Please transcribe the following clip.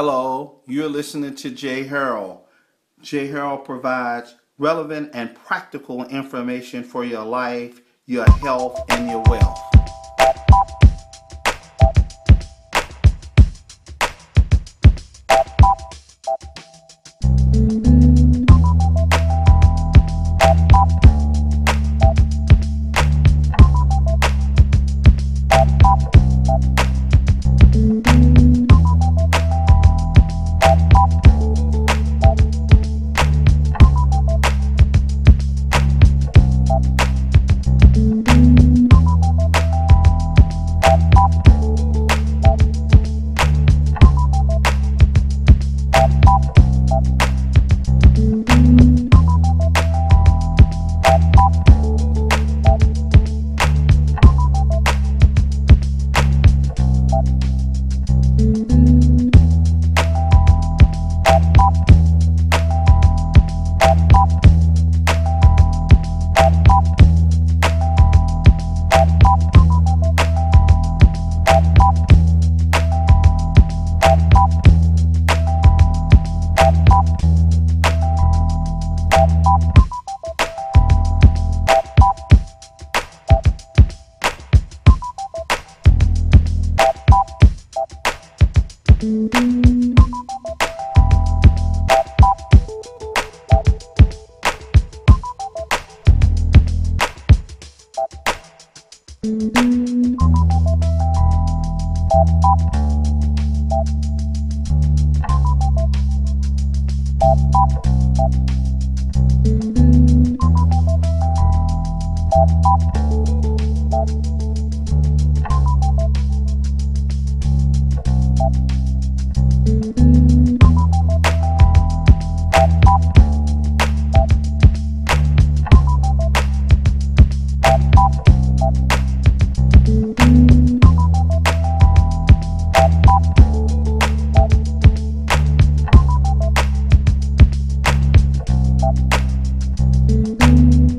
Hello, you're listening to Jay Harrell. Jay Harrell provides relevant and practical information for your life, your health, and your wealth. Thank thank mm -hmm. you